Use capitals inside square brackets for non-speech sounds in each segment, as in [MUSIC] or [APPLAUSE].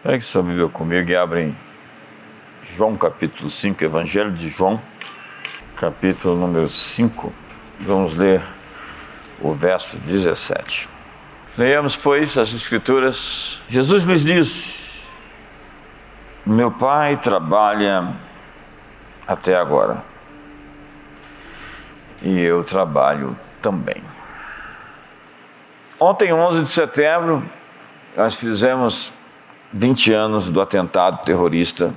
Pegue sua Bíblia comigo e abre em João capítulo 5, Evangelho de João, capítulo número 5. Vamos ler o verso 17. Leamos, pois, as Escrituras. Jesus lhes disse: Meu pai trabalha até agora, e eu trabalho também. Ontem, 11 de setembro, nós fizemos 20 anos do atentado terrorista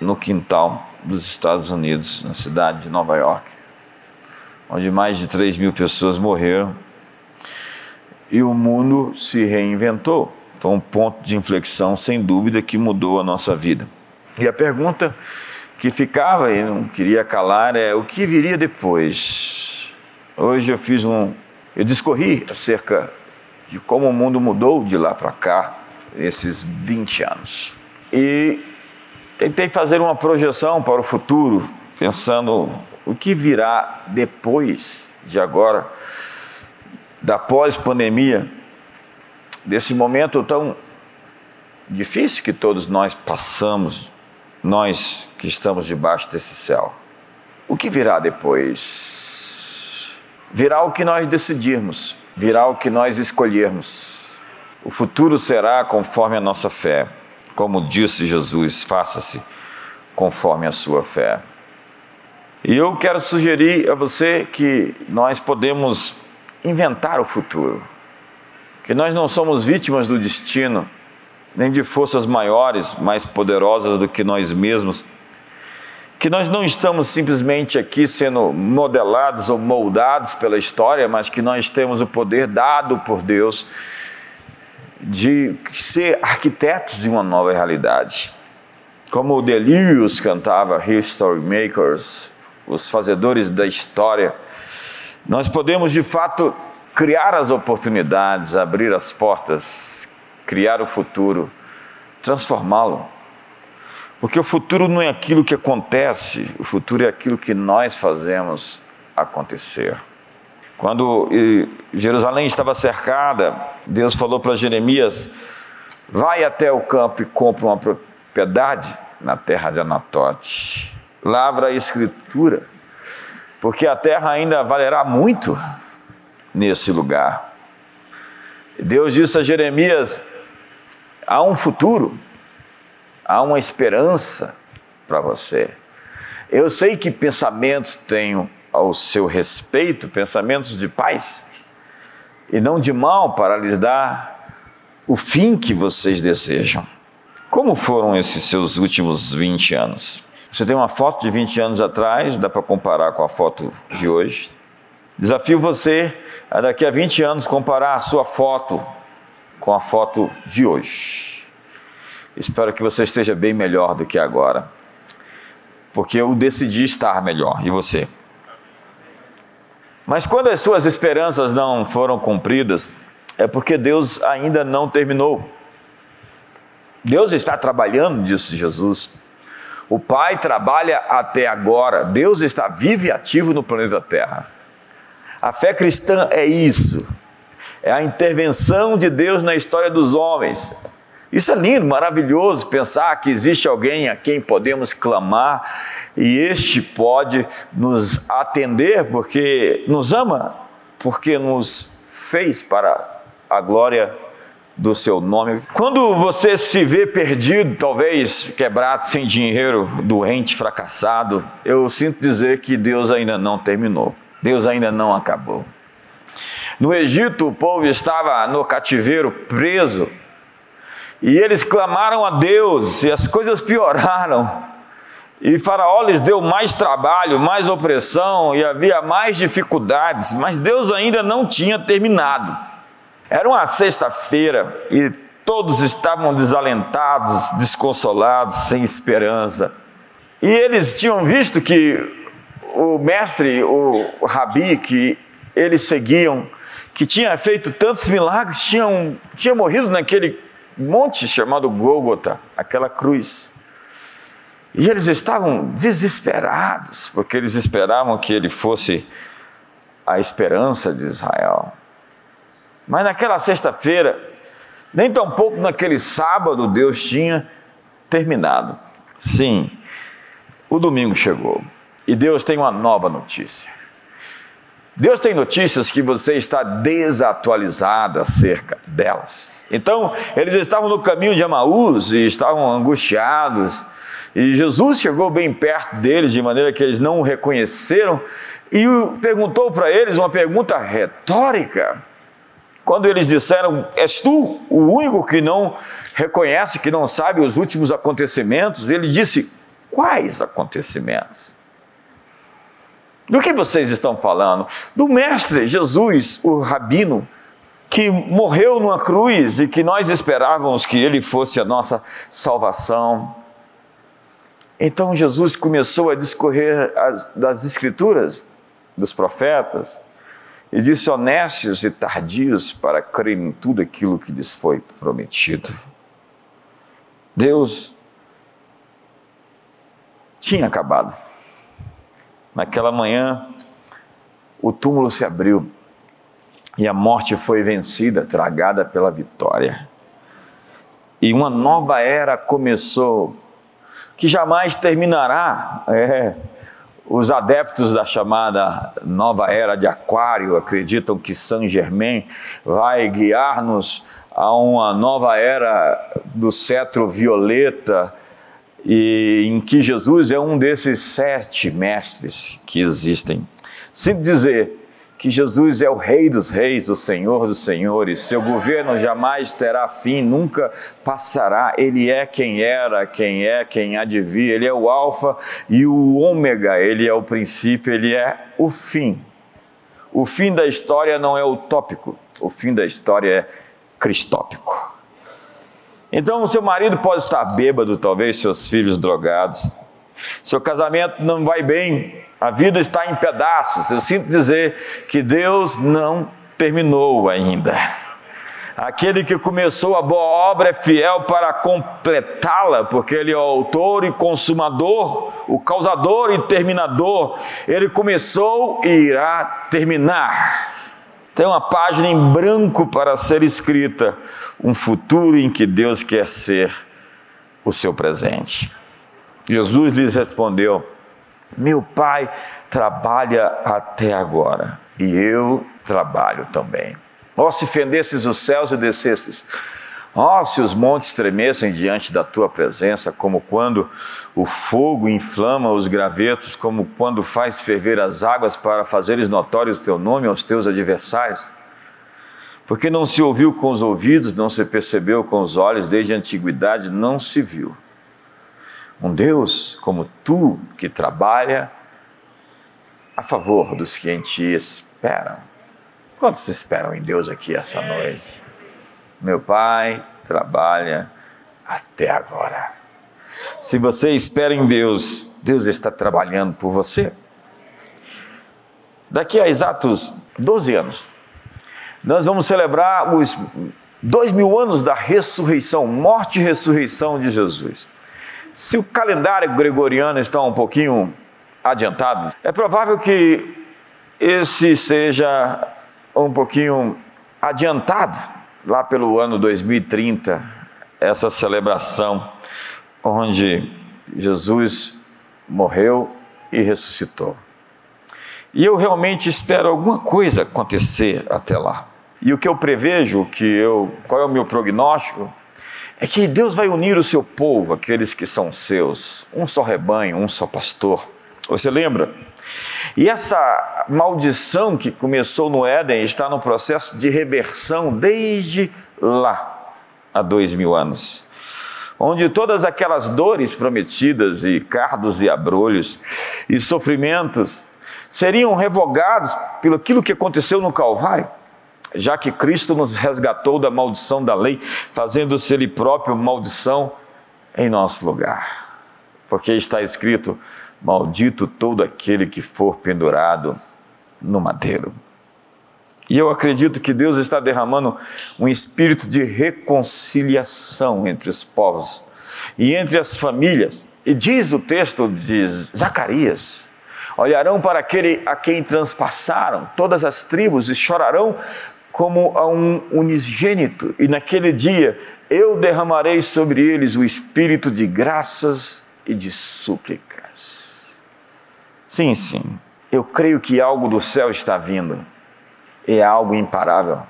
no quintal dos Estados Unidos, na cidade de Nova York, onde mais de 3 mil pessoas morreram e o mundo se reinventou. Foi um ponto de inflexão, sem dúvida, que mudou a nossa vida. E a pergunta que ficava e não queria calar é: o que viria depois? Hoje eu fiz um. Eu discorri acerca de como o mundo mudou de lá para cá, esses 20 anos. E tentei fazer uma projeção para o futuro, pensando o que virá depois de agora, da pós-pandemia, desse momento tão difícil que todos nós passamos, nós que estamos debaixo desse céu. O que virá depois? Virá o que nós decidirmos, virá o que nós escolhermos. O futuro será conforme a nossa fé. Como disse Jesus, faça-se conforme a sua fé. E eu quero sugerir a você que nós podemos inventar o futuro, que nós não somos vítimas do destino, nem de forças maiores, mais poderosas do que nós mesmos, que nós não estamos simplesmente aqui sendo modelados ou moldados pela história, mas que nós temos o poder dado por Deus de ser arquitetos de uma nova realidade. Como o Delirious cantava, History Makers, os fazedores da história, nós podemos de fato criar as oportunidades, abrir as portas, criar o futuro, transformá-lo. Porque o futuro não é aquilo que acontece, o futuro é aquilo que nós fazemos acontecer. Quando Jerusalém estava cercada, Deus falou para Jeremias: vai até o campo e compra uma propriedade na terra de Anatote. Lavra a escritura, porque a terra ainda valerá muito nesse lugar. Deus disse a Jeremias: há um futuro, há uma esperança para você. Eu sei que pensamentos tenho ao seu respeito pensamentos de paz e não de mal para lhes dar o fim que vocês desejam. Como foram esses seus últimos 20 anos? Você tem uma foto de 20 anos atrás, dá para comparar com a foto de hoje. Desafio você a daqui a 20 anos comparar a sua foto com a foto de hoje. Espero que você esteja bem melhor do que agora, porque eu decidi estar melhor. E você? Mas quando as suas esperanças não foram cumpridas, é porque Deus ainda não terminou. Deus está trabalhando, disse Jesus. O Pai trabalha até agora. Deus está vivo e ativo no planeta Terra. A fé cristã é isso. É a intervenção de Deus na história dos homens. Isso é lindo, maravilhoso pensar que existe alguém a quem podemos clamar e este pode nos atender porque nos ama, porque nos fez para a glória do seu nome. Quando você se vê perdido, talvez quebrado, sem dinheiro, doente, fracassado, eu sinto dizer que Deus ainda não terminou. Deus ainda não acabou. No Egito, o povo estava no cativeiro preso e eles clamaram a Deus e as coisas pioraram. E Faraó lhes deu mais trabalho, mais opressão e havia mais dificuldades, mas Deus ainda não tinha terminado. Era uma sexta-feira e todos estavam desalentados, desconsolados, sem esperança. E eles tinham visto que o mestre, o rabi que eles seguiam, que tinha feito tantos milagres, tinham, tinha morrido naquele monte chamado Gólgota, aquela cruz. E eles estavam desesperados, porque eles esperavam que ele fosse a esperança de Israel. Mas naquela sexta-feira, Nem tampouco naquele sábado Deus tinha terminado. Sim, o domingo chegou e Deus tem uma nova notícia. Deus tem notícias que você está desatualizado acerca delas. Então, eles estavam no caminho de Amaús e estavam angustiados. E Jesus chegou bem perto deles, de maneira que eles não o reconheceram, e perguntou para eles uma pergunta retórica. Quando eles disseram: És tu o único que não reconhece, que não sabe os últimos acontecimentos? Ele disse: Quais acontecimentos? Do que vocês estão falando? Do Mestre Jesus, o Rabino, que morreu numa cruz e que nós esperávamos que ele fosse a nossa salvação. Então Jesus começou a discorrer as, das Escrituras, dos profetas, e disse honestos e tardios para crer em tudo aquilo que lhes foi prometido. Deus tinha acabado. Naquela manhã, o túmulo se abriu e a morte foi vencida, tragada pela vitória. E uma nova era começou, que jamais terminará. É, os adeptos da chamada nova era de Aquário acreditam que Saint Germain vai guiar-nos a uma nova era do cetro violeta e em que Jesus é um desses sete mestres que existem. Sinto dizer que Jesus é o Rei dos Reis, o Senhor dos Senhores, seu governo jamais terá fim, nunca passará. Ele é quem era, quem é, quem há de vir, ele é o Alfa e o Ômega, ele é o princípio, ele é o fim. O fim da história não é utópico, o fim da história é cristópico. Então, o seu marido pode estar bêbado, talvez seus filhos drogados. Seu casamento não vai bem, a vida está em pedaços. Eu sinto dizer que Deus não terminou ainda. Aquele que começou a boa obra é fiel para completá-la, porque Ele é o autor e consumador, o causador e terminador. Ele começou e irá terminar. Tem uma página em branco para ser escrita, um futuro em que Deus quer ser o seu presente. Jesus lhes respondeu: Meu pai trabalha até agora e eu trabalho também. Ó, se fendesses os céus e descesses oh, se os montes tremessem diante da tua presença, como quando o fogo inflama os gravetos, como quando faz ferver as águas para fazeres notórios o teu nome aos teus adversários. Porque não se ouviu com os ouvidos, não se percebeu com os olhos, desde a antiguidade não se viu. Um Deus como tu, que trabalha a favor dos que em ti esperam. Quantos esperam em Deus aqui essa noite? Meu pai trabalha até agora. Se você espera em Deus, Deus está trabalhando por você. Daqui a exatos 12 anos, nós vamos celebrar os dois mil anos da ressurreição, morte e ressurreição de Jesus. Se o calendário gregoriano está um pouquinho adiantado, é provável que esse seja um pouquinho adiantado lá pelo ano 2030, essa celebração onde Jesus morreu e ressuscitou. E eu realmente espero alguma coisa acontecer até lá. E o que eu prevejo, que eu, qual é o meu prognóstico, é que Deus vai unir o seu povo, aqueles que são seus, um só rebanho, um só pastor. Você lembra? E essa maldição que começou no Éden está no processo de reversão desde lá, há dois mil anos. Onde todas aquelas dores prometidas, e cardos e abrolhos, e sofrimentos, seriam revogados pelo aquilo que aconteceu no Calvário, já que Cristo nos resgatou da maldição da lei, fazendo-se Ele próprio maldição em nosso lugar. Porque está escrito: Maldito todo aquele que for pendurado no madeiro. E eu acredito que Deus está derramando um espírito de reconciliação entre os povos e entre as famílias. E diz o texto de Zacarias: olharão para aquele a quem transpassaram todas as tribos e chorarão como a um unigênito, e naquele dia eu derramarei sobre eles o espírito de graças e de súplicas. Sim, sim, eu creio que algo do céu está vindo, é algo imparável,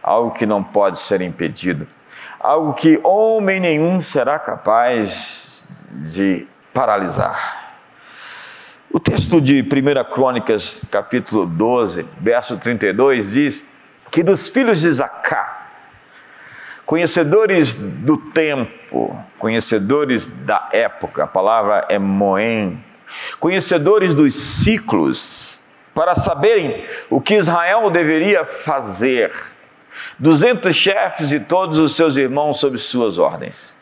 algo que não pode ser impedido, algo que homem nenhum será capaz de paralisar. O texto de 1 Crônicas, capítulo 12, verso 32, diz que dos filhos de Zacá, conhecedores do tempo, conhecedores da época, a palavra é moem, conhecedores dos ciclos, para saberem o que Israel deveria fazer, duzentos chefes e todos os seus irmãos sob suas ordens.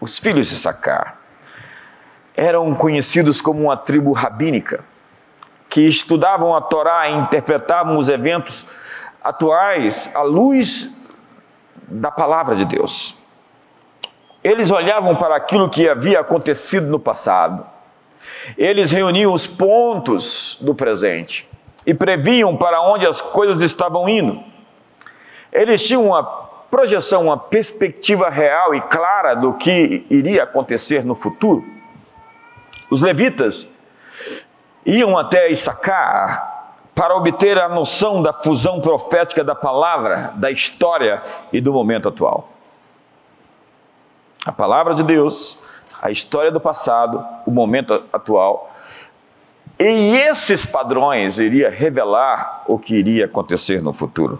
Os filhos de Sacar eram conhecidos como uma tribo rabínica, que estudavam a Torá e interpretavam os eventos atuais à luz da palavra de Deus. Eles olhavam para aquilo que havia acontecido no passado. Eles reuniam os pontos do presente e previam para onde as coisas estavam indo. Eles tinham uma projeção, uma perspectiva real e clara do que iria acontecer no futuro. Os levitas iam até Issacar para obter a noção da fusão profética da palavra, da história e do momento atual. A palavra de Deus, a história do passado, o momento atual. E esses padrões iria revelar o que iria acontecer no futuro.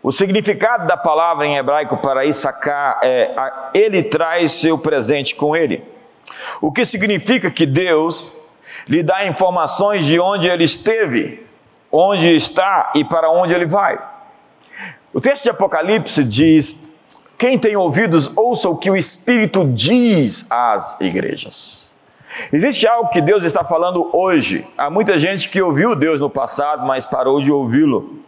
O significado da palavra em hebraico para Issacar é ele traz seu presente com ele. O que significa que Deus lhe dá informações de onde ele esteve, onde está e para onde ele vai. O texto de Apocalipse diz: Quem tem ouvidos, ouça o que o Espírito diz às igrejas. Existe algo que Deus está falando hoje. Há muita gente que ouviu Deus no passado, mas parou de ouvi-lo.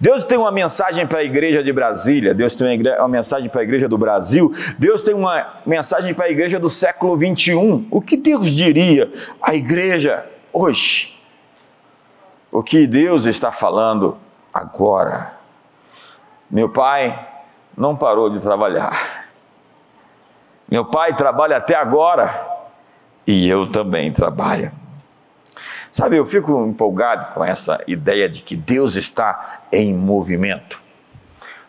Deus tem uma mensagem para a igreja de Brasília, Deus tem uma mensagem para a igreja do Brasil, Deus tem uma mensagem para a igreja do século 21. O que Deus diria à igreja hoje? O que Deus está falando agora? Meu pai não parou de trabalhar. Meu pai trabalha até agora e eu também trabalho. Sabe, eu fico empolgado com essa ideia de que Deus está em movimento.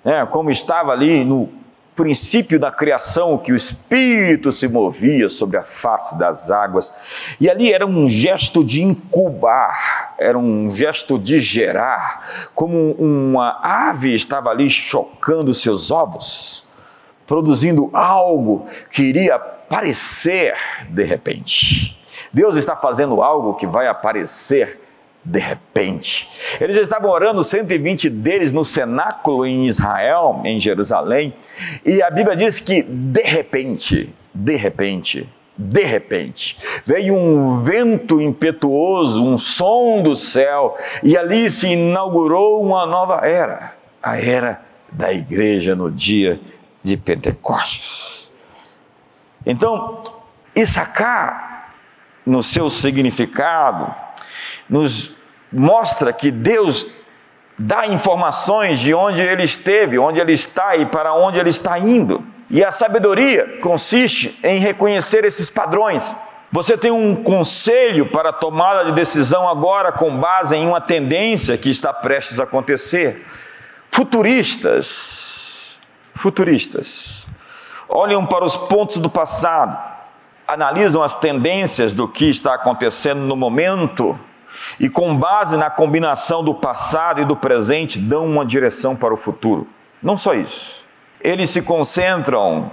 É, como estava ali no princípio da criação, que o Espírito se movia sobre a face das águas, e ali era um gesto de incubar, era um gesto de gerar, como uma ave estava ali chocando seus ovos, produzindo algo que iria aparecer de repente. Deus está fazendo algo que vai aparecer de repente. Eles estavam orando 120 deles no cenáculo em Israel, em Jerusalém, e a Bíblia diz que de repente, de repente, de repente, veio um vento impetuoso, um som do céu, e ali se inaugurou uma nova era, a era da igreja no dia de Pentecostes. Então, Issacar no seu significado, nos mostra que Deus dá informações de onde ele esteve, onde ele está e para onde ele está indo. E a sabedoria consiste em reconhecer esses padrões. Você tem um conselho para tomada de decisão agora com base em uma tendência que está prestes a acontecer. Futuristas, futuristas, olham para os pontos do passado, analisam as tendências do que está acontecendo no momento e, com base na combinação do passado e do presente, dão uma direção para o futuro. Não só isso, eles se concentram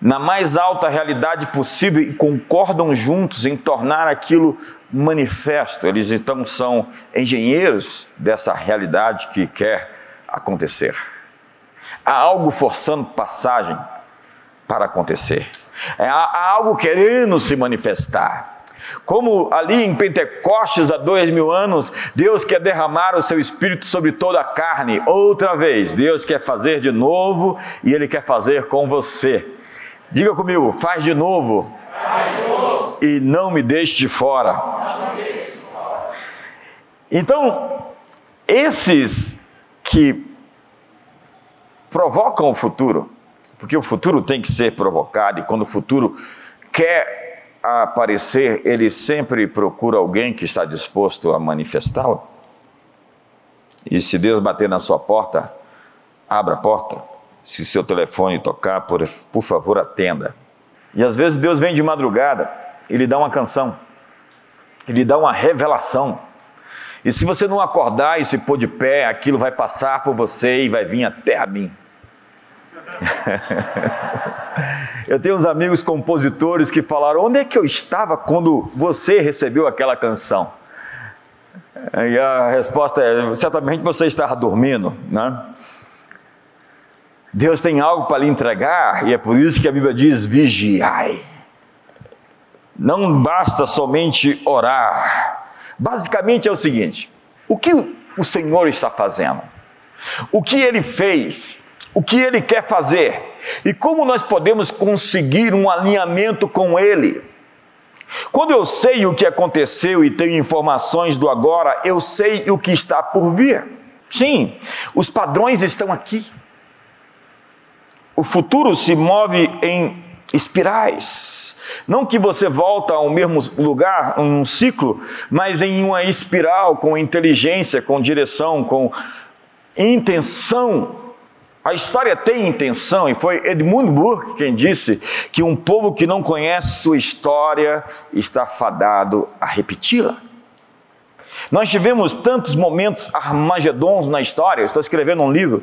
na mais alta realidade possível e concordam juntos em tornar aquilo manifesto. Eles então são engenheiros dessa realidade que quer acontecer. Há algo forçando passagem para acontecer. É, há algo querendo se manifestar. Como ali em Pentecostes há dois mil anos, Deus quer derramar o seu Espírito sobre toda a carne, outra vez. Deus quer fazer de novo e Ele quer fazer com você. Diga comigo, faz de novo. Faz de novo. E não me deixe de fora. Então, esses que provocam o futuro, porque o futuro tem que ser provocado, e quando o futuro quer aparecer, ele sempre procura alguém que está disposto a manifestá-lo. E se Deus bater na sua porta, abra a porta. Se seu telefone tocar, por, por favor, atenda. E às vezes Deus vem de madrugada e lhe dá uma canção, ele dá uma revelação. E se você não acordar e se pôr de pé, aquilo vai passar por você e vai vir até a mim. [LAUGHS] eu tenho uns amigos compositores que falaram: onde é que eu estava quando você recebeu aquela canção? E a resposta é: certamente você estava dormindo, né? Deus tem algo para lhe entregar, e é por isso que a Bíblia diz: vigiai. Não basta somente orar. Basicamente é o seguinte: o que o Senhor está fazendo? O que ele fez? O que ele quer fazer? E como nós podemos conseguir um alinhamento com ele? Quando eu sei o que aconteceu e tenho informações do agora, eu sei o que está por vir. Sim, os padrões estão aqui. O futuro se move em espirais. Não que você volta ao mesmo lugar, um ciclo, mas em uma espiral com inteligência, com direção, com intenção. A história tem intenção, e foi Edmund Burke quem disse que um povo que não conhece sua história está fadado a repeti-la. Nós tivemos tantos momentos armagedons na história, estou escrevendo um livro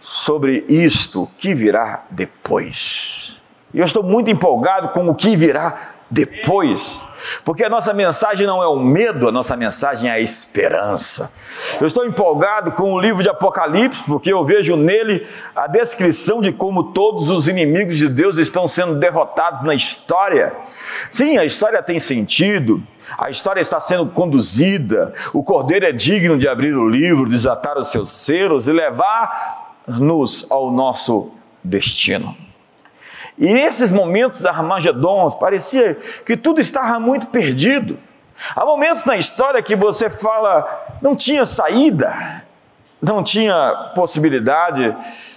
sobre isto que virá depois. E eu estou muito empolgado com o que virá depois, porque a nossa mensagem não é o medo, a nossa mensagem é a esperança. Eu estou empolgado com o livro de Apocalipse, porque eu vejo nele a descrição de como todos os inimigos de Deus estão sendo derrotados na história. Sim, a história tem sentido, a história está sendo conduzida, o cordeiro é digno de abrir o livro, desatar os seus selos e levar-nos ao nosso destino. E nesses momentos armagedons, parecia que tudo estava muito perdido. Há momentos na história que você fala, não tinha saída, não tinha possibilidade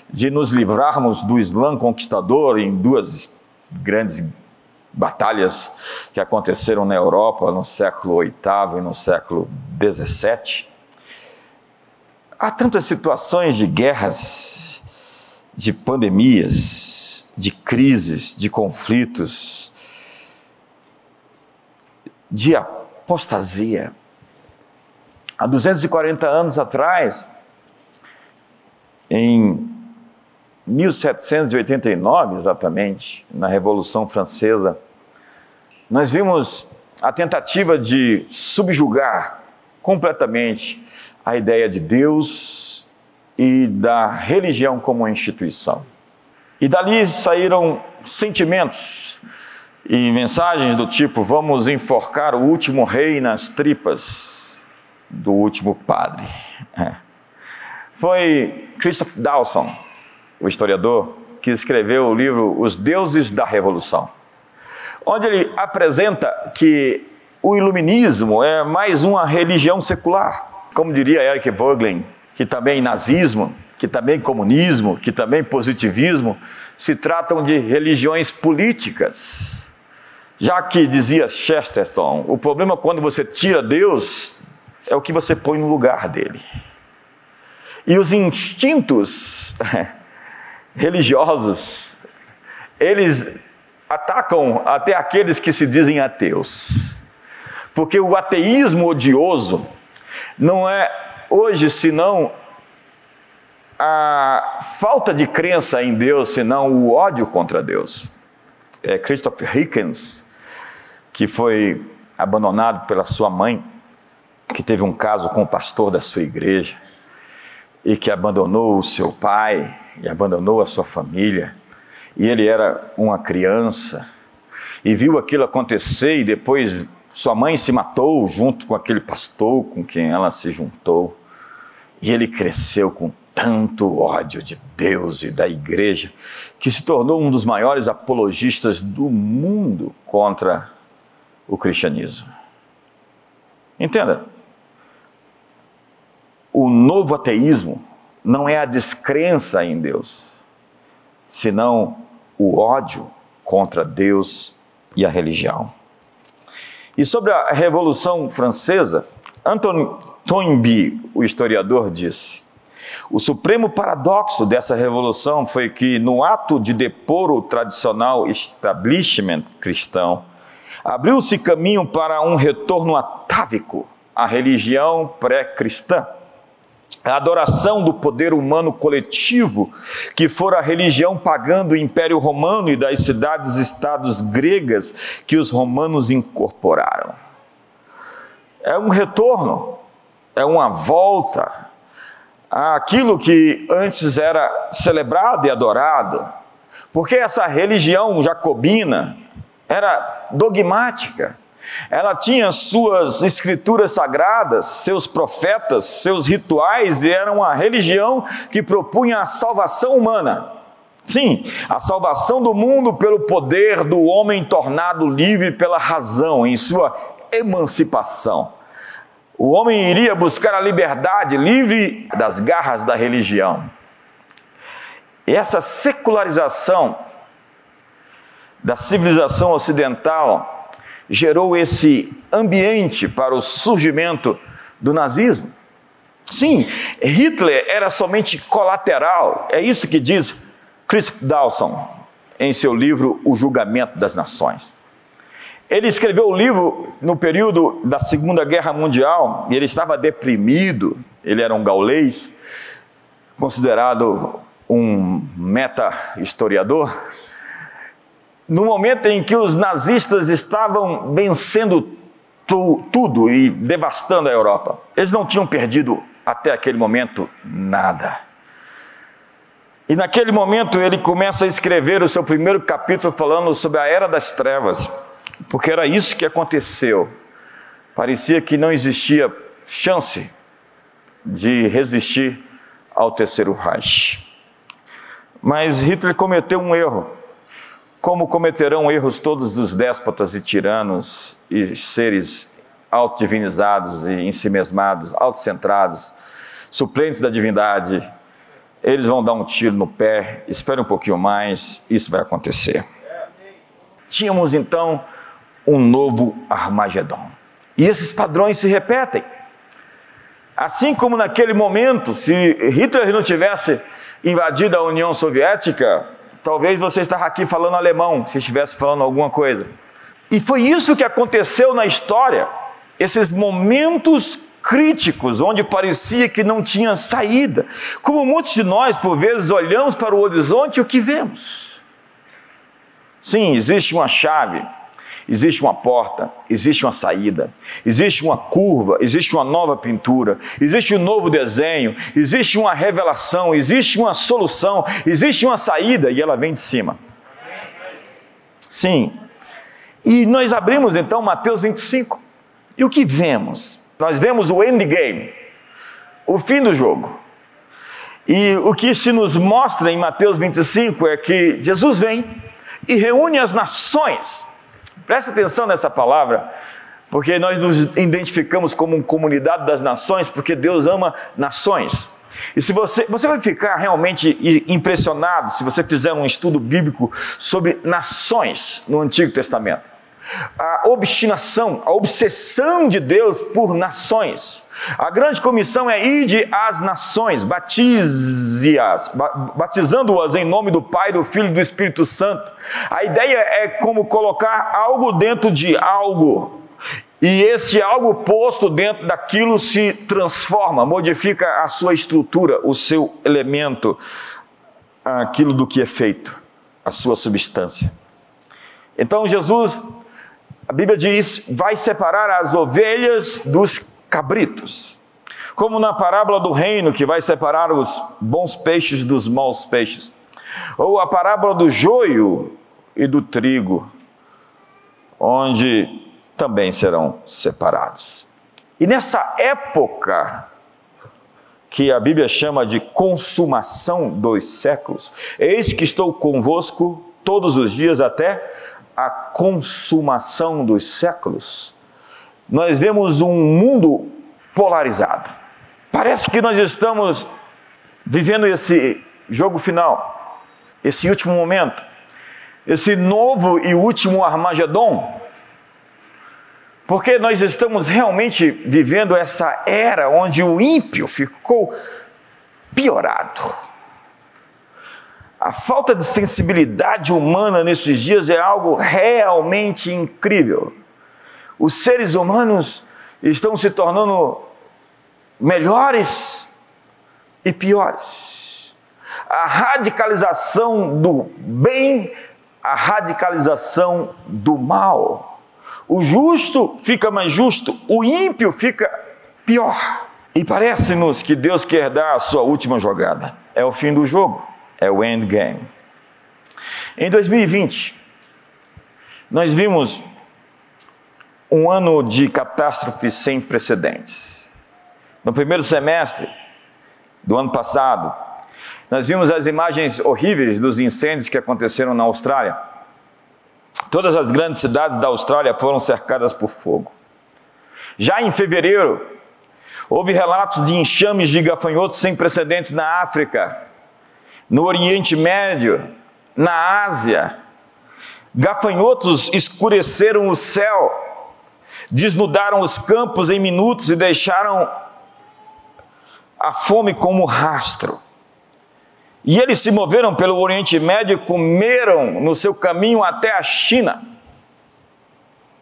de nos livrarmos do Islã conquistador em duas grandes batalhas que aconteceram na Europa no século VIII e no século XVII. Há tantas situações de guerras, de pandemias, de crises, de conflitos, de apostasia. Há 240 anos atrás, em 1789, exatamente, na Revolução Francesa, nós vimos a tentativa de subjugar completamente a ideia de Deus e da religião como instituição. E dali saíram sentimentos e mensagens do tipo: vamos enforcar o último rei nas tripas do último padre. É. Foi Christopher Dawson, o historiador, que escreveu o livro Os Deuses da Revolução, onde ele apresenta que o iluminismo é mais uma religião secular, como diria Eric Voegelin, que também nazismo que também comunismo, que também positivismo, se tratam de religiões políticas. Já que dizia Chesterton, o problema quando você tira Deus é o que você põe no lugar dele. E os instintos [LAUGHS] religiosos, eles atacam até aqueles que se dizem ateus. Porque o ateísmo odioso não é hoje senão a falta de crença em Deus, senão o ódio contra Deus. É Christopher Hickens, que foi abandonado pela sua mãe, que teve um caso com o pastor da sua igreja, e que abandonou o seu pai, e abandonou a sua família, e ele era uma criança, e viu aquilo acontecer, e depois sua mãe se matou junto com aquele pastor com quem ela se juntou, e ele cresceu com tanto ódio de Deus e da igreja, que se tornou um dos maiores apologistas do mundo contra o cristianismo. Entenda, o novo ateísmo não é a descrença em Deus, senão o ódio contra Deus e a religião. E sobre a Revolução Francesa, Anton Toynbee, o historiador, disse: o supremo paradoxo dessa revolução foi que, no ato de depor o tradicional establishment cristão, abriu-se caminho para um retorno atávico à religião pré-cristã. A adoração do poder humano coletivo, que fora a religião pagã do Império Romano e das cidades-estados gregas que os romanos incorporaram. É um retorno, é uma volta aquilo que antes era celebrado e adorado, porque essa religião jacobina era dogmática. Ela tinha suas escrituras sagradas, seus profetas, seus rituais, e era uma religião que propunha a salvação humana. Sim, a salvação do mundo pelo poder do homem tornado livre pela razão, em sua emancipação. O homem iria buscar a liberdade livre das garras da religião. E essa secularização da civilização ocidental gerou esse ambiente para o surgimento do nazismo. Sim, Hitler era somente colateral, é isso que diz Chris Dawson em seu livro O Julgamento das Nações. Ele escreveu o livro no período da Segunda Guerra Mundial e ele estava deprimido. Ele era um gaulês, considerado um meta-historiador. No momento em que os nazistas estavam vencendo tu, tudo e devastando a Europa, eles não tinham perdido até aquele momento nada. E naquele momento ele começa a escrever o seu primeiro capítulo falando sobre a era das trevas porque era isso que aconteceu. Parecia que não existia chance de resistir ao terceiro Reich. Mas Hitler cometeu um erro, como cometerão erros todos os déspotas e tiranos e seres autodivinizados e ensimesmados, autocentrados, suplentes da divindade. Eles vão dar um tiro no pé, espere um pouquinho mais, isso vai acontecer. Tínhamos então um novo Armagedon. E esses padrões se repetem. Assim como naquele momento, se Hitler não tivesse invadido a União Soviética, talvez você estaria aqui falando alemão, se estivesse falando alguma coisa. E foi isso que aconteceu na história. Esses momentos críticos, onde parecia que não tinha saída. Como muitos de nós, por vezes, olhamos para o horizonte e o que vemos? Sim, existe uma chave, Existe uma porta, existe uma saída, existe uma curva, existe uma nova pintura, existe um novo desenho, existe uma revelação, existe uma solução, existe uma saída e ela vem de cima. Sim. E nós abrimos então Mateus 25. E o que vemos? Nós vemos o endgame, o fim do jogo. E o que se nos mostra em Mateus 25 é que Jesus vem e reúne as nações Presta atenção nessa palavra, porque nós nos identificamos como comunidade das nações, porque Deus ama nações. E se você, você vai ficar realmente impressionado se você fizer um estudo bíblico sobre nações no Antigo Testamento a obstinação, a obsessão de Deus por nações. A grande comissão é ide às nações, batize-as, batizando-as em nome do Pai, do Filho e do Espírito Santo. A ideia é como colocar algo dentro de algo. E esse algo posto dentro daquilo se transforma, modifica a sua estrutura, o seu elemento, aquilo do que é feito, a sua substância. Então Jesus a Bíblia diz: vai separar as ovelhas dos cabritos. Como na parábola do reino, que vai separar os bons peixes dos maus peixes. Ou a parábola do joio e do trigo, onde também serão separados. E nessa época, que a Bíblia chama de consumação dos séculos, eis que estou convosco todos os dias até a consumação dos séculos, nós vemos um mundo polarizado. Parece que nós estamos vivendo esse jogo final, esse último momento, esse novo e último Armagedon. Porque nós estamos realmente vivendo essa era onde o ímpio ficou piorado. A falta de sensibilidade humana nesses dias é algo realmente incrível. Os seres humanos estão se tornando melhores e piores. A radicalização do bem, a radicalização do mal. O justo fica mais justo, o ímpio fica pior. E parece-nos que Deus quer dar a sua última jogada. É o fim do jogo, é o endgame. Em 2020, nós vimos um ano de catástrofe sem precedentes. No primeiro semestre do ano passado, nós vimos as imagens horríveis dos incêndios que aconteceram na Austrália. Todas as grandes cidades da Austrália foram cercadas por fogo. Já em fevereiro, houve relatos de enxames de gafanhotos sem precedentes na África, no Oriente Médio, na Ásia. Gafanhotos escureceram o céu, desnudaram os campos em minutos e deixaram a fome como rastro. E eles se moveram pelo Oriente Médio e comeram no seu caminho até a China.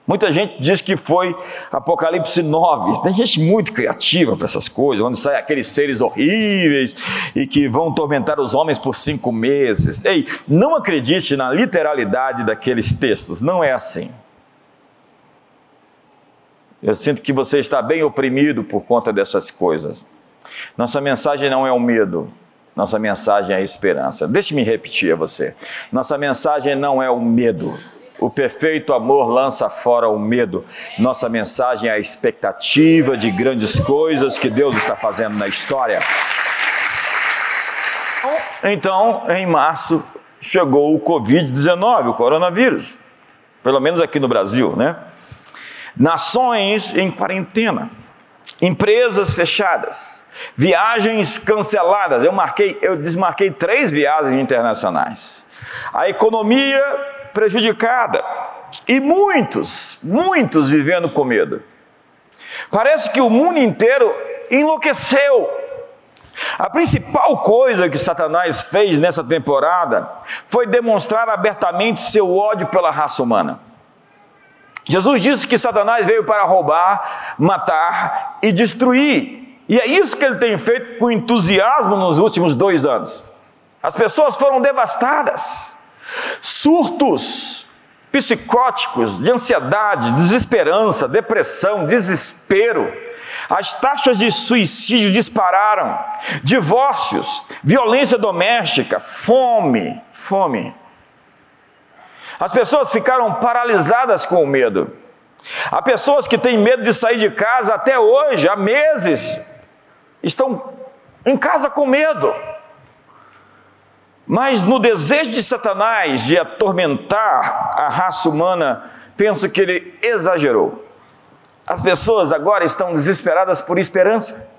Muita gente diz que foi Apocalipse 9. Tem gente muito criativa para essas coisas, onde saem aqueles seres horríveis e que vão tormentar os homens por cinco meses. Ei, não acredite na literalidade daqueles textos, não é assim. Eu sinto que você está bem oprimido por conta dessas coisas. Nossa mensagem não é o medo, nossa mensagem é a esperança. Deixe-me repetir a você. Nossa mensagem não é o medo. O perfeito amor lança fora o medo. Nossa mensagem é a expectativa de grandes coisas que Deus está fazendo na história. Então, em março, chegou o Covid-19, o coronavírus. Pelo menos aqui no Brasil, né? Nações em quarentena, empresas fechadas, Viagens canceladas. Eu marquei, eu desmarquei três viagens internacionais. A economia prejudicada e muitos, muitos vivendo com medo. Parece que o mundo inteiro enlouqueceu. A principal coisa que Satanás fez nessa temporada foi demonstrar abertamente seu ódio pela raça humana. Jesus disse que Satanás veio para roubar, matar e destruir. E é isso que ele tem feito com entusiasmo nos últimos dois anos. As pessoas foram devastadas, surtos psicóticos de ansiedade, desesperança, depressão, desespero. As taxas de suicídio dispararam, divórcios, violência doméstica, fome, fome. As pessoas ficaram paralisadas com o medo. Há pessoas que têm medo de sair de casa até hoje, há meses, estão em casa com medo. Mas no desejo de Satanás de atormentar a raça humana, penso que ele exagerou. As pessoas agora estão desesperadas por esperança.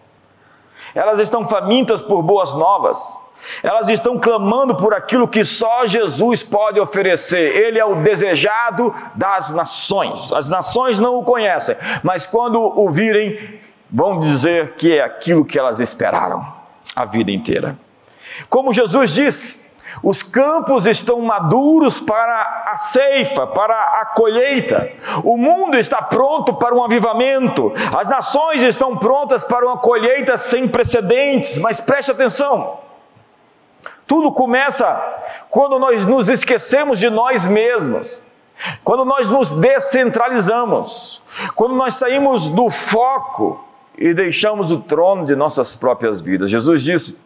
Elas estão famintas por boas novas. Elas estão clamando por aquilo que só Jesus pode oferecer. Ele é o desejado das nações. As nações não o conhecem, mas quando o virem, vão dizer que é aquilo que elas esperaram a vida inteira. Como Jesus disse, os campos estão maduros para a ceifa, para a colheita. O mundo está pronto para um avivamento. As nações estão prontas para uma colheita sem precedentes. Mas preste atenção: tudo começa quando nós nos esquecemos de nós mesmos. Quando nós nos descentralizamos, quando nós saímos do foco e deixamos o trono de nossas próprias vidas. Jesus disse: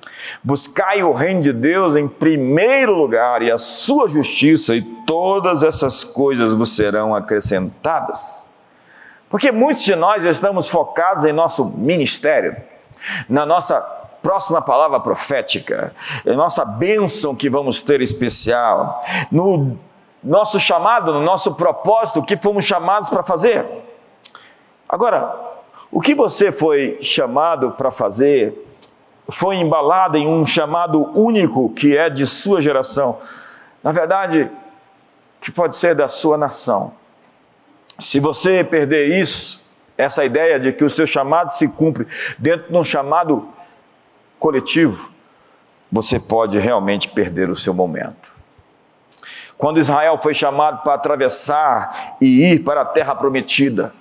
Buscai o reino de Deus em primeiro lugar e a sua justiça, e todas essas coisas vos serão acrescentadas. Porque muitos de nós estamos focados em nosso ministério, na nossa próxima palavra profética, em nossa bênção que vamos ter especial, no nosso chamado, no nosso propósito, o que fomos chamados para fazer. Agora, O que você foi chamado para fazer foi embalado em um chamado único que é de sua geração. Na verdade, que pode ser da sua nação. Se você perder isso, essa ideia de que o seu chamado se cumpre dentro de um chamado coletivo, você pode realmente perder o seu momento. Quando Israel foi chamado para atravessar e ir para a terra prometida,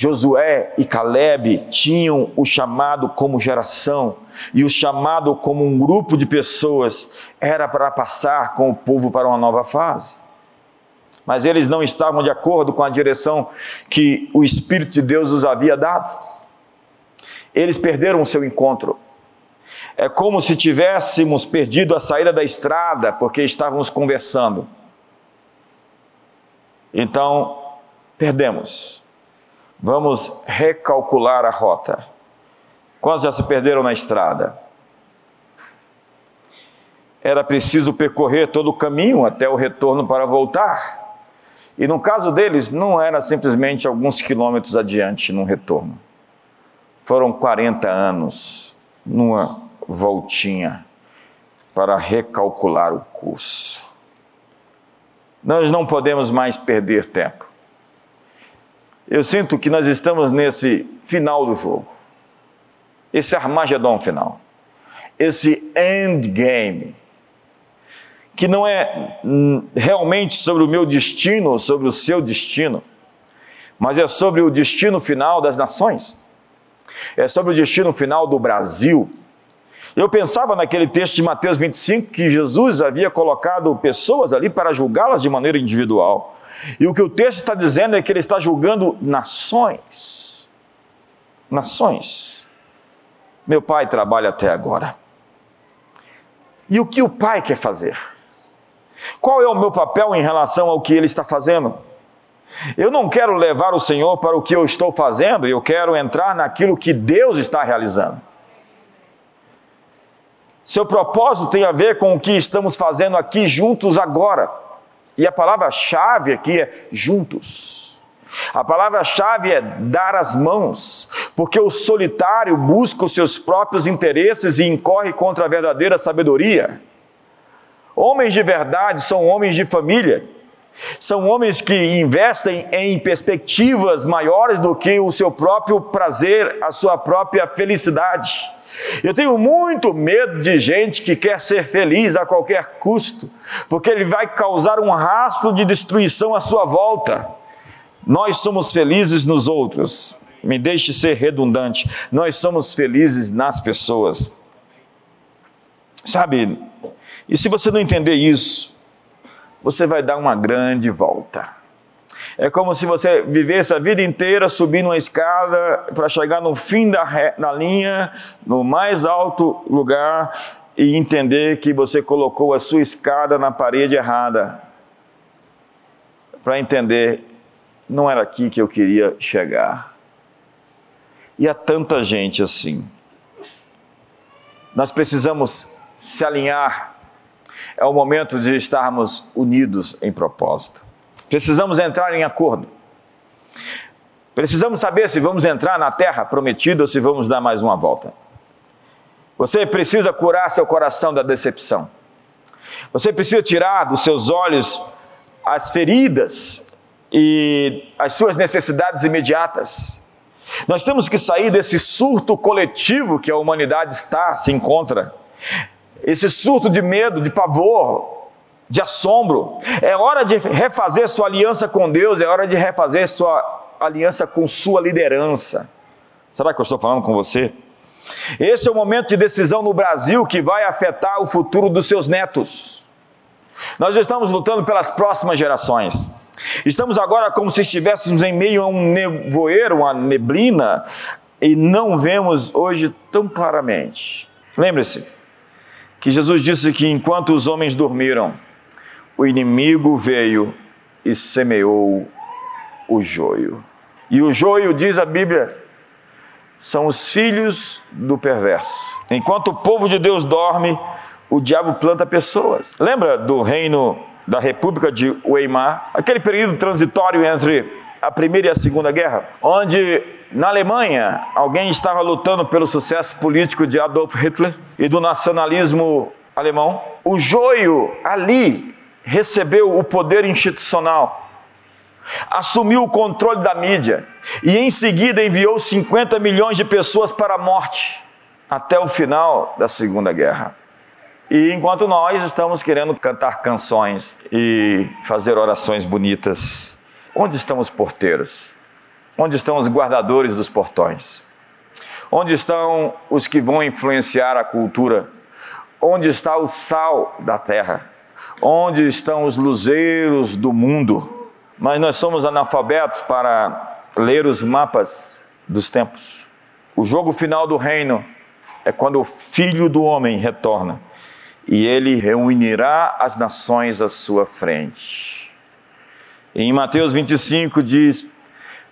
Josué e Caleb tinham o chamado como geração, e o chamado como um grupo de pessoas era para passar com o povo para uma nova fase. Mas eles não estavam de acordo com a direção que o Espírito de Deus os havia dado. Eles perderam o seu encontro. É como se tivéssemos perdido a saída da estrada porque estávamos conversando. Então, perdemos. Vamos recalcular a rota. Quantos já se perderam na estrada? Era preciso percorrer todo o caminho até o retorno para voltar. E no caso deles, não era simplesmente alguns quilômetros adiante no retorno. Foram 40 anos numa voltinha para recalcular o curso. Nós não podemos mais perder tempo. Eu sinto que nós estamos nesse final do jogo, esse Armagedon final, esse endgame, que não é hum, realmente sobre o meu destino ou sobre o seu destino, mas é sobre o destino final das nações, é sobre o destino final do Brasil. Eu pensava naquele texto de Mateus 25 que Jesus havia colocado pessoas ali para julgá-las de maneira individual. E o que o texto está dizendo é que ele está julgando nações. Nações. Meu pai trabalha até agora. E o que o pai quer fazer? Qual é o meu papel em relação ao que ele está fazendo? Eu não quero levar o Senhor para o que eu estou fazendo, eu quero entrar naquilo que Deus está realizando. Seu propósito tem a ver com o que estamos fazendo aqui juntos agora. E a palavra-chave aqui é juntos. A palavra-chave é dar as mãos, porque o solitário busca os seus próprios interesses e incorre contra a verdadeira sabedoria. Homens de verdade são homens de família, são homens que investem em perspectivas maiores do que o seu próprio prazer, a sua própria felicidade. Eu tenho muito medo de gente que quer ser feliz a qualquer custo, porque ele vai causar um rastro de destruição à sua volta. Nós somos felizes nos outros, me deixe ser redundante, nós somos felizes nas pessoas. Sabe, e se você não entender isso, você vai dar uma grande volta. É como se você vivesse a vida inteira subindo uma escada para chegar no fim da, da linha, no mais alto lugar, e entender que você colocou a sua escada na parede errada. Para entender, não era aqui que eu queria chegar. E há tanta gente assim. Nós precisamos se alinhar. É o momento de estarmos unidos em propósito. Precisamos entrar em acordo. Precisamos saber se vamos entrar na terra prometida ou se vamos dar mais uma volta. Você precisa curar seu coração da decepção. Você precisa tirar dos seus olhos as feridas e as suas necessidades imediatas. Nós temos que sair desse surto coletivo que a humanidade está, se encontra. Esse surto de medo, de pavor, de assombro. É hora de refazer sua aliança com Deus, é hora de refazer sua aliança com sua liderança. Será que eu estou falando com você? Esse é o momento de decisão no Brasil que vai afetar o futuro dos seus netos. Nós estamos lutando pelas próximas gerações. Estamos agora como se estivéssemos em meio a um nevoeiro, uma neblina, e não vemos hoje tão claramente. Lembre-se que Jesus disse que enquanto os homens dormiram, o inimigo veio e semeou o joio. E o joio, diz a Bíblia, são os filhos do perverso. Enquanto o povo de Deus dorme, o diabo planta pessoas. Lembra do reino da República de Weimar? Aquele período transitório entre a Primeira e a Segunda Guerra, onde na Alemanha alguém estava lutando pelo sucesso político de Adolf Hitler e do nacionalismo alemão. O joio ali recebeu o poder institucional, assumiu o controle da mídia e em seguida enviou 50 milhões de pessoas para a morte até o final da Segunda Guerra. E enquanto nós estamos querendo cantar canções e fazer orações bonitas, onde estão os porteiros? Onde estão os guardadores dos portões? Onde estão os que vão influenciar a cultura? Onde está o sal da terra? Onde estão os luzeiros do mundo? Mas nós somos analfabetos para ler os mapas dos tempos. O jogo final do reino é quando o filho do homem retorna e ele reunirá as nações à sua frente. Em Mateus 25 diz: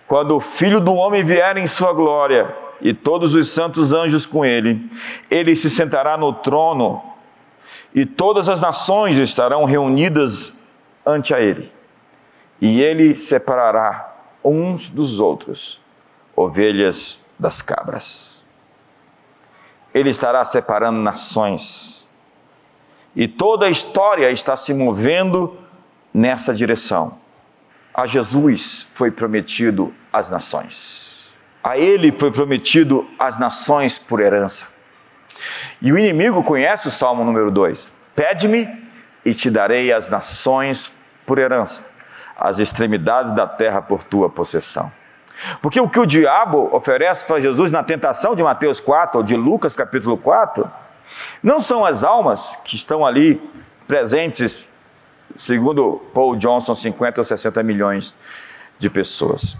Quando o filho do homem vier em sua glória e todos os santos anjos com ele, ele se sentará no trono e todas as nações estarão reunidas ante a ele. E ele separará uns dos outros, ovelhas das cabras. Ele estará separando nações e toda a história está se movendo nessa direção. A Jesus foi prometido as nações. A ele foi prometido as nações por herança. E o inimigo conhece o Salmo número 2. Pede-me e te darei as nações por herança, as extremidades da terra por tua possessão. Porque o que o diabo oferece para Jesus na tentação de Mateus 4 ou de Lucas capítulo 4 não são as almas que estão ali presentes, segundo Paul Johnson, 50 ou 60 milhões de pessoas.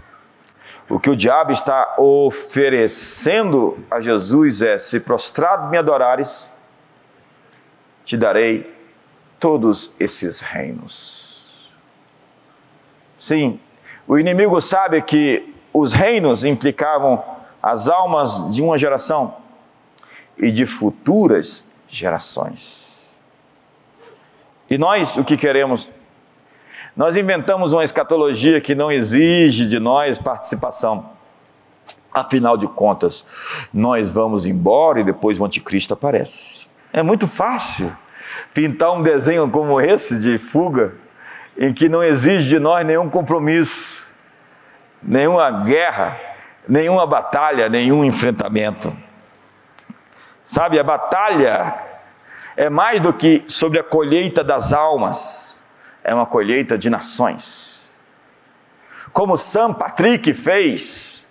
O que o diabo está oferecendo a Jesus é: se prostrado me adorares, te darei todos esses reinos. Sim, o inimigo sabe que os reinos implicavam as almas de uma geração e de futuras gerações. E nós o que queremos? Nós inventamos uma escatologia que não exige de nós participação. Afinal de contas, nós vamos embora e depois o anticristo aparece. É muito fácil pintar um desenho como esse de fuga, em que não exige de nós nenhum compromisso, nenhuma guerra, nenhuma batalha, nenhum enfrentamento. Sabe, a batalha é mais do que sobre a colheita das almas, é uma colheita de nações. Como São Patrick fez,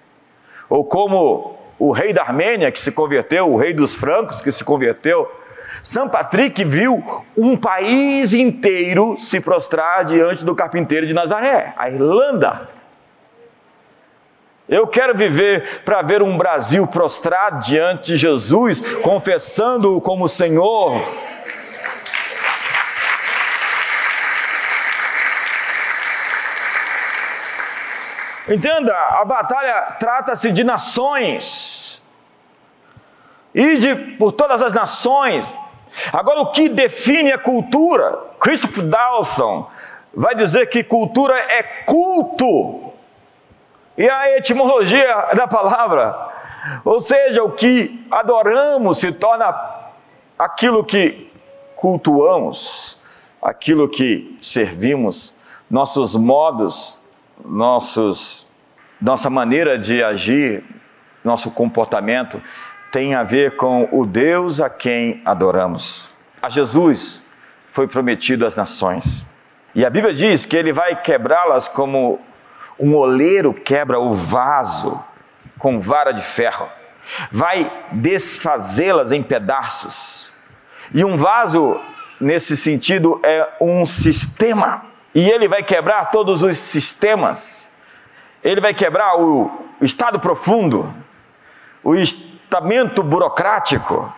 ou como o rei da Armênia que se converteu, o rei dos francos que se converteu, São Patrick viu um país inteiro se prostrar diante do carpinteiro de Nazaré, a Irlanda. Eu quero viver para ver um Brasil prostrado diante de Jesus, confessando-o como Senhor. Entenda, a batalha trata-se de nações. E de por todas as nações. Agora, o que define a cultura? Christopher Dawson vai dizer que cultura é culto e a etimologia da palavra, ou seja, o que adoramos se torna aquilo que cultuamos, aquilo que servimos, nossos modos, nossos, nossa maneira de agir, nosso comportamento tem a ver com o Deus a quem adoramos. A Jesus foi prometido às nações. E a Bíblia diz que ele vai quebrá-las como um oleiro quebra o vaso com vara de ferro, vai desfazê-las em pedaços. E um vaso, nesse sentido, é um sistema. E ele vai quebrar todos os sistemas. Ele vai quebrar o, estado profundo, o estamento burocrático.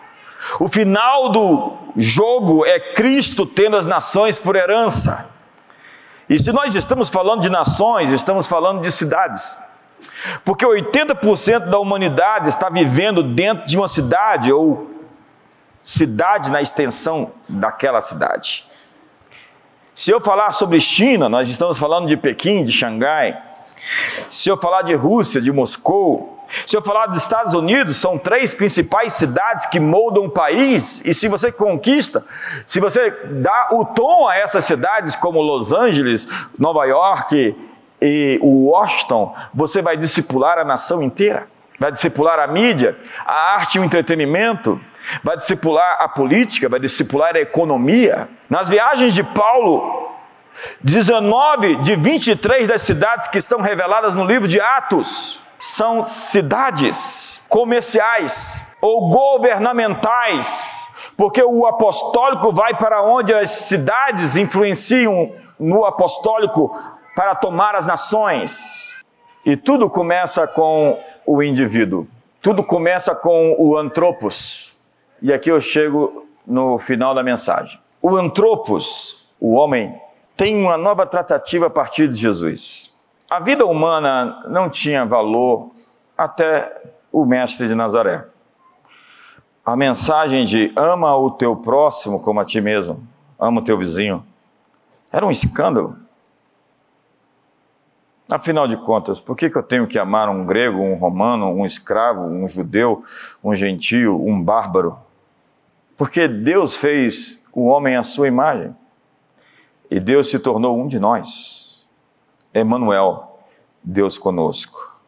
O final do jogo é Cristo tendo as nações por herança. E se nós estamos falando de nações, estamos falando de cidades. Porque 80% da humanidade está vivendo dentro de uma cidade ou cidade na extensão daquela cidade. Se eu falar sobre China, nós estamos falando de Pequim, de Xangai, Se eu falar de Rússia, de Moscou, se eu falar dos Estados Unidos, são três principais cidades que moldam o país, e se você conquista, se você dá o tom a essas cidades como Los Angeles, Nova York e Washington, você vai discipular a nação inteira. Vai discipular a mídia, a arte e o entretenimento, vai discipular a política, vai discipular a economia. Nas viagens de Paulo, 19 de 23 das cidades que são reveladas no livro de Atos são cidades comerciais ou governamentais, porque o apostólico vai para onde as cidades influenciam no apostólico para tomar as nações. E tudo começa com o indivíduo, tudo começa com o antropos. E aqui eu chego no final da mensagem. O antropos, o homem, tem uma nova tratativa a partir de Jesus. A vida humana não tinha valor até o Mestre de Nazaré. A mensagem de ama o teu próximo como a ti mesmo, ama o teu vizinho, era um escândalo. Afinal de contas, por que, que eu tenho que amar um grego, um romano, um escravo, um judeu, um gentio, um bárbaro? Porque Deus fez o homem à sua imagem. E Deus se tornou um de nós. Emmanuel, Deus conosco.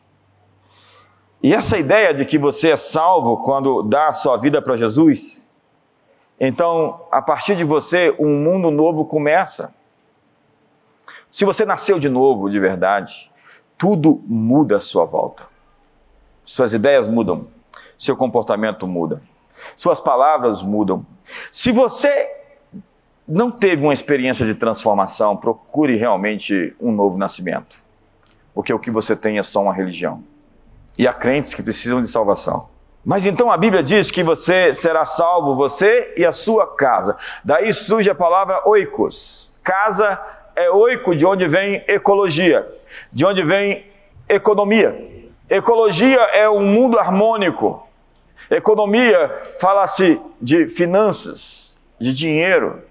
E essa ideia de que você é salvo quando dá a sua vida para Jesus, então, a partir de você, um mundo novo começa. Se você nasceu de novo, de verdade, tudo muda à sua volta. Suas ideias mudam, seu comportamento muda, suas palavras mudam. Se você não teve uma experiência de transformação, procure realmente um novo nascimento. Porque o que você tem é só uma religião. E há crentes que precisam de salvação. Mas então a Bíblia diz que você será salvo, você e a sua casa. Daí surge a palavra oikos. Casa é oiko, de onde vem ecologia, de onde vem economia. Ecologia é um mundo harmônico. Economia fala-se de finanças, de dinheiro,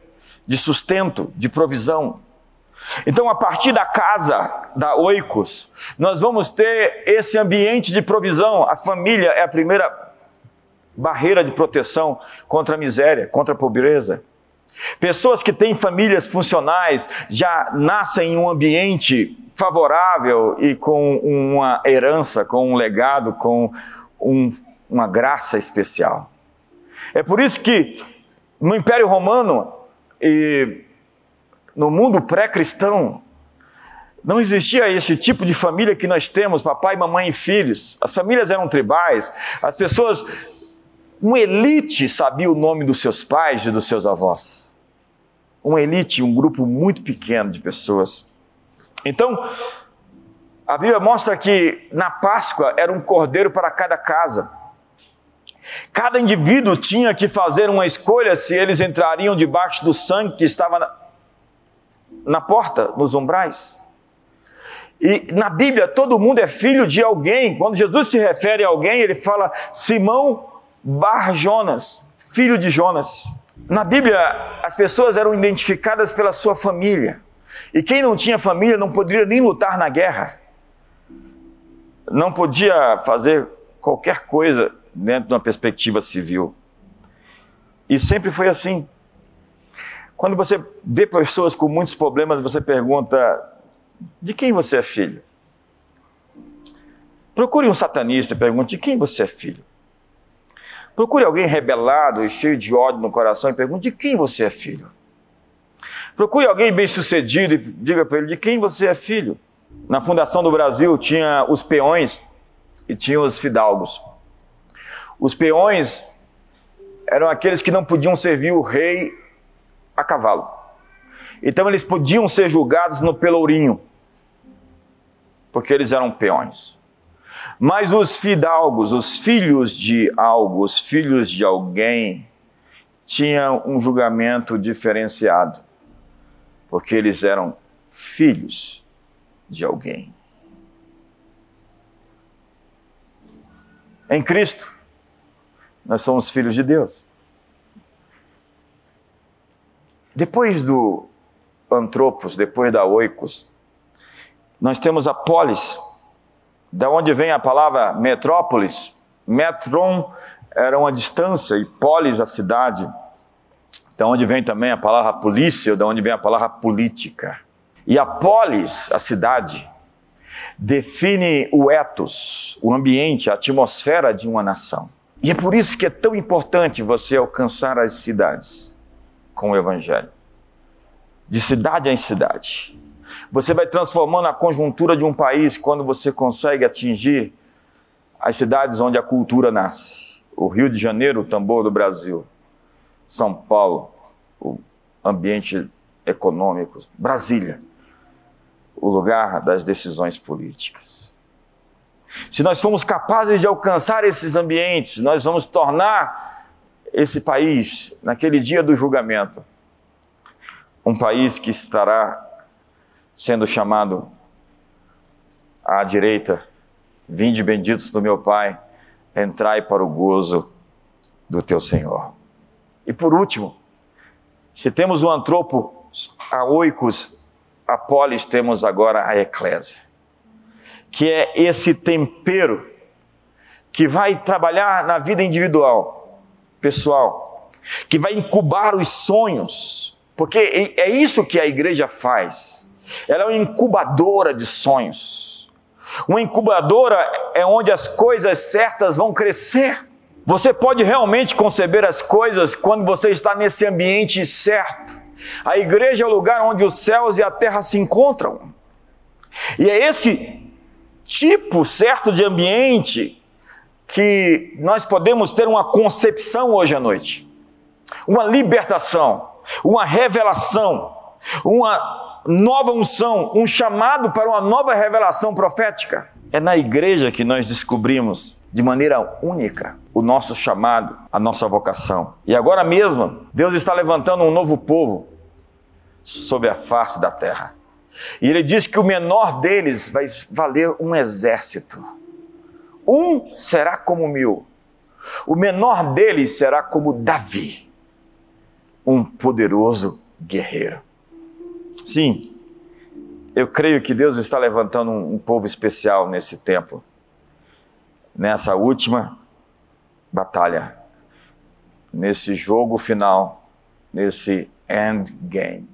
de sustento, de provisão. Então, a partir da casa da Oikos, nós vamos ter esse ambiente de provisão. A família é a primeira barreira de proteção contra a miséria, contra a pobreza. Pessoas que têm famílias funcionais já nascem em um ambiente favorável e com uma herança, com um legado, com um, uma graça especial. É por isso que no Império Romano e no mundo pré-cristão, não existia esse tipo de família que nós temos, papai, mamãe e filhos. As famílias eram tribais, as pessoas, uma elite sabia o nome dos seus pais e dos seus avós. Uma elite, um grupo muito pequeno de pessoas. Então, a Bíblia mostra que na Páscoa era um cordeiro para cada casa. Cada indivíduo tinha que fazer uma escolha se eles entrariam debaixo do sangue que estava na, na porta, nos umbrais. E na Bíblia todo mundo é filho de alguém. Quando Jesus se refere a alguém, ele fala Simão Bar Jonas, filho de Jonas. Na Bíblia, as pessoas eram identificadas pela sua família. E quem não tinha família não poderia nem lutar na guerra. Não podia fazer qualquer coisa dentro de uma perspectiva civil. E sempre foi assim. Quando você vê pessoas com muitos problemas, você pergunta: de quem você é filho? Procure um satanista e pergunte: de quem você é filho? Procure alguém rebelado e cheio de ódio no coração e pergunte: de quem você é filho? Procure alguém bem-sucedido e diga para ele: de quem você é filho? Na fundação do Brasil tinha os peões e tinha os fidalgos. Os peões eram aqueles que não podiam servir o rei a cavalo. Então eles podiam ser julgados no pelourinho, porque eles eram peões. Mas os fidalgos, os filhos de algo, os filhos de alguém, tinham um julgamento diferenciado, porque eles eram filhos de alguém. Em Cristo, nós somos filhos de Deus. Depois do Antropos, depois da Oikos, Nós temos a polis, da onde vem a palavra metrópolis. Metron era uma distância e polis a cidade. Da onde vem também a palavra polícia, da onde vem a palavra política. E a polis, a cidade, define o ethos, o ambiente, a atmosfera de uma nação. E é por isso que é tão importante você alcançar as cidades com o Evangelho. De cidade em cidade. Você vai transformando a conjuntura de um país quando você consegue atingir as cidades onde a cultura nasce. O Rio de Janeiro, o tambor do Brasil. São Paulo, o ambiente econômico. Brasília, o lugar das decisões políticas. Se nós formos capazes de alcançar esses ambientes, nós vamos tornar esse país, naquele dia do julgamento, um país que estará sendo chamado à direita: Vinde benditos do meu Pai, entrai para o gozo do teu Senhor. E por último, se temos o antropo, a oikos, a polis, temos agora a eclésia que é esse tempero que vai trabalhar na vida individual, pessoal, que vai incubar os sonhos, porque é isso que a igreja faz. Ela é uma incubadora de sonhos. Uma incubadora é onde as coisas certas vão crescer. Você pode realmente conceber as coisas quando você está nesse ambiente certo. A igreja é o lugar onde os céus e a terra se encontram. E é esse tipo certo de ambiente que nós podemos ter uma concepção hoje à noite, uma libertação, uma revelação, uma nova unção, um chamado para uma nova revelação profética. É na igreja que nós descobrimos de maneira única o nosso chamado, a nossa vocação. E agora mesmo, Deus está levantando um novo povo sobre a face da terra. E ele diz que o menor deles vai valer um exército. Um será como mil. O menor deles será como Davi, um poderoso guerreiro. Sim, eu creio que Deus está levantando um, povo especial nesse tempo, nessa última batalha, nesse jogo final, nesse endgame.